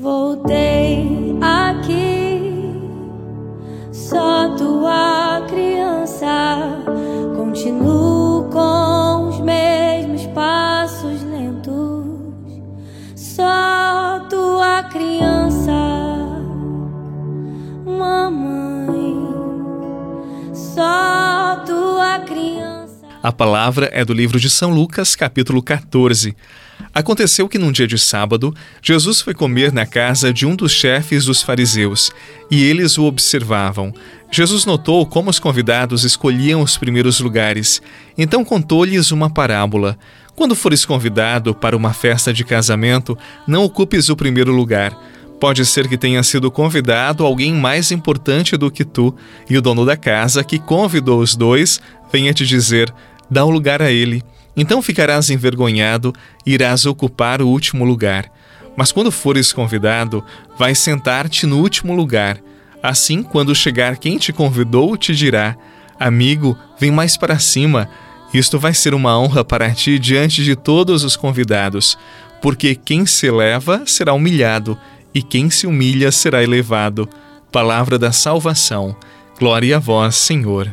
Voltei A palavra é do livro de São Lucas, capítulo 14. Aconteceu que num dia de sábado, Jesus foi comer na casa de um dos chefes dos fariseus, e eles o observavam. Jesus notou como os convidados escolhiam os primeiros lugares, então contou-lhes uma parábola. Quando fores convidado para uma festa de casamento, não ocupes o primeiro lugar. Pode ser que tenha sido convidado alguém mais importante do que tu, e o dono da casa, que convidou os dois, venha te dizer: dá o um lugar a ele. Então ficarás envergonhado e irás ocupar o último lugar. Mas quando fores convidado, vais sentar-te no último lugar. Assim, quando chegar quem te convidou, te dirá: Amigo, vem mais para cima. Isto vai ser uma honra para ti diante de todos os convidados, porque quem se eleva será humilhado, e quem se humilha será elevado. Palavra da salvação. Glória a vós, Senhor.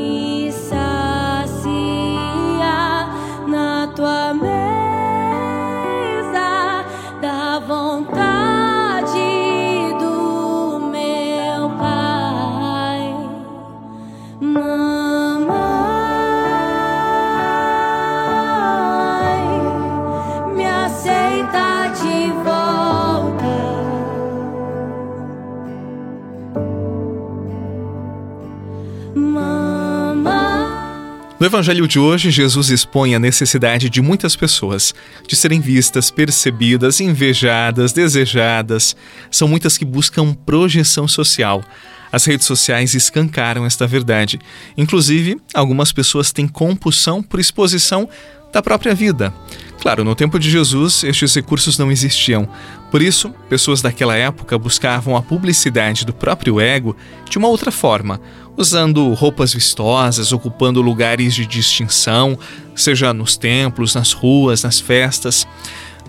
No Evangelho de hoje, Jesus expõe a necessidade de muitas pessoas de serem vistas, percebidas, invejadas, desejadas. São muitas que buscam projeção social. As redes sociais escancaram esta verdade. Inclusive, algumas pessoas têm compulsão por exposição da própria vida. Claro, no tempo de Jesus, estes recursos não existiam. Por isso, pessoas daquela época buscavam a publicidade do próprio ego de uma outra forma, usando roupas vistosas, ocupando lugares de distinção, seja nos templos, nas ruas, nas festas.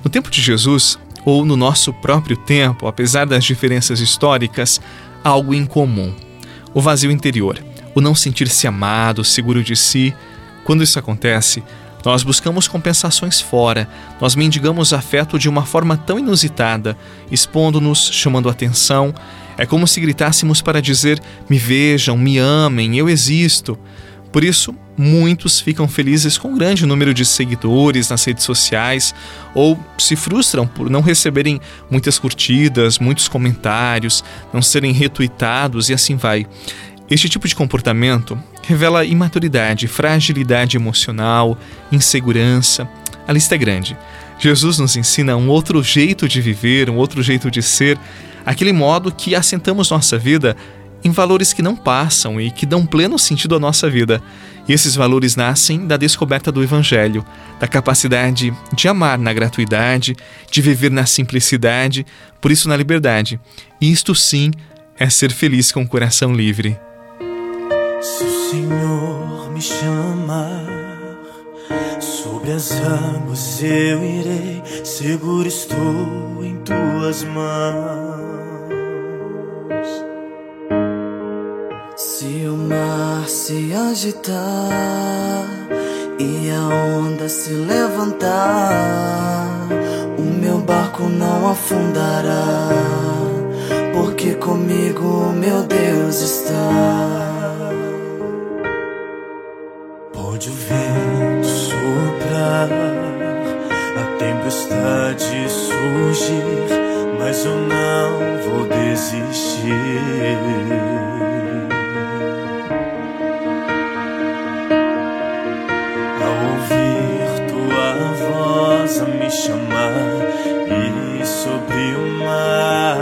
No tempo de Jesus, ou no nosso próprio tempo, apesar das diferenças históricas, há algo em comum: o vazio interior, o não sentir-se amado, seguro de si. Quando isso acontece, nós buscamos compensações fora, nós mendigamos afeto de uma forma tão inusitada, expondo-nos, chamando atenção. É como se gritássemos para dizer: me vejam, me amem, eu existo. Por isso, muitos ficam felizes com um grande número de seguidores nas redes sociais ou se frustram por não receberem muitas curtidas, muitos comentários, não serem retuitados e assim vai. Este tipo de comportamento revela imaturidade, fragilidade emocional, insegurança. A lista é grande. Jesus nos ensina um outro jeito de viver, um outro jeito de ser, aquele modo que assentamos nossa vida em valores que não passam e que dão pleno sentido à nossa vida. E esses valores nascem da descoberta do Evangelho, da capacidade de amar na gratuidade, de viver na simplicidade, por isso na liberdade. E isto sim é ser feliz com o coração livre. Senhor me chamar, sobre as águas eu irei, seguro estou em tuas mãos. Se o mar se agitar e a onda se levantar, o meu barco não afundará, porque comigo meu Deus está. Pode o vento soprar, a tempestade surgir, mas eu não vou desistir. Me chamar e sobre o mar,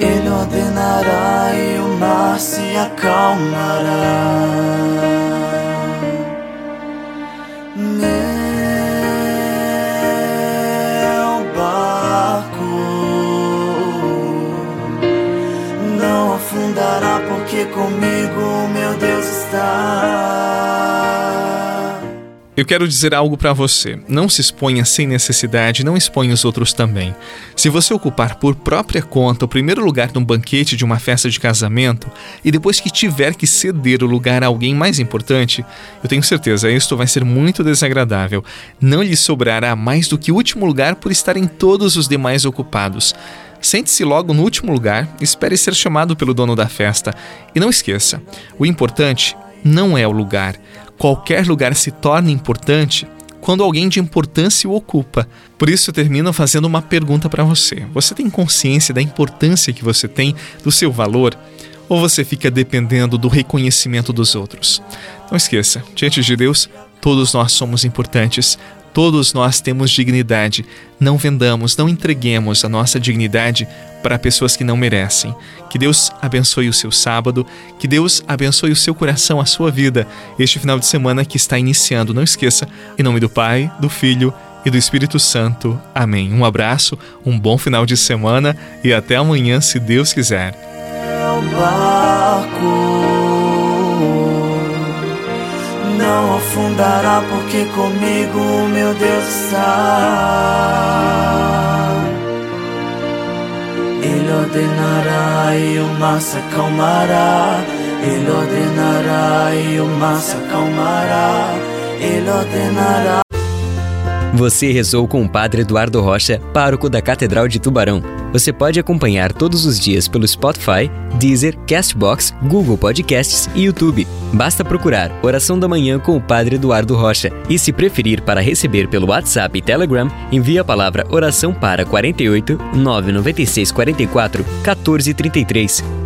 ele ordenará e o mar se acalmará. Eu quero dizer algo para você. Não se exponha sem necessidade, não exponha os outros também. Se você ocupar por própria conta o primeiro lugar num banquete de uma festa de casamento e depois que tiver que ceder o lugar a alguém mais importante, eu tenho certeza isto vai ser muito desagradável. Não lhe sobrará mais do que o último lugar por estarem todos os demais ocupados. Sente-se logo no último lugar, espere ser chamado pelo dono da festa. E não esqueça: o importante não é o lugar. Qualquer lugar se torna importante quando alguém de importância o ocupa. Por isso, eu termino fazendo uma pergunta para você: Você tem consciência da importância que você tem, do seu valor? Ou você fica dependendo do reconhecimento dos outros? Não esqueça: diante de Deus, todos nós somos importantes. Todos nós temos dignidade. Não vendamos, não entreguemos a nossa dignidade para pessoas que não merecem. Que Deus abençoe o seu sábado, que Deus abençoe o seu coração, a sua vida, este final de semana que está iniciando. Não esqueça, em nome do Pai, do Filho e do Espírito Santo. Amém. Um abraço, um bom final de semana e até amanhã, se Deus quiser. Afundará, porque comigo meu Deus está. Ele ordenará e o mar se acalmará. Ele ordenará e o mar se acalmará. Ele ordenará. Você rezou com o Padre Eduardo Rocha, pároco da Catedral de Tubarão. Você pode acompanhar todos os dias pelo Spotify, Deezer, Castbox, Google Podcasts e YouTube. Basta procurar Oração da Manhã com o Padre Eduardo Rocha. E se preferir para receber pelo WhatsApp e Telegram, envie a palavra oração para 48 996 44 1433.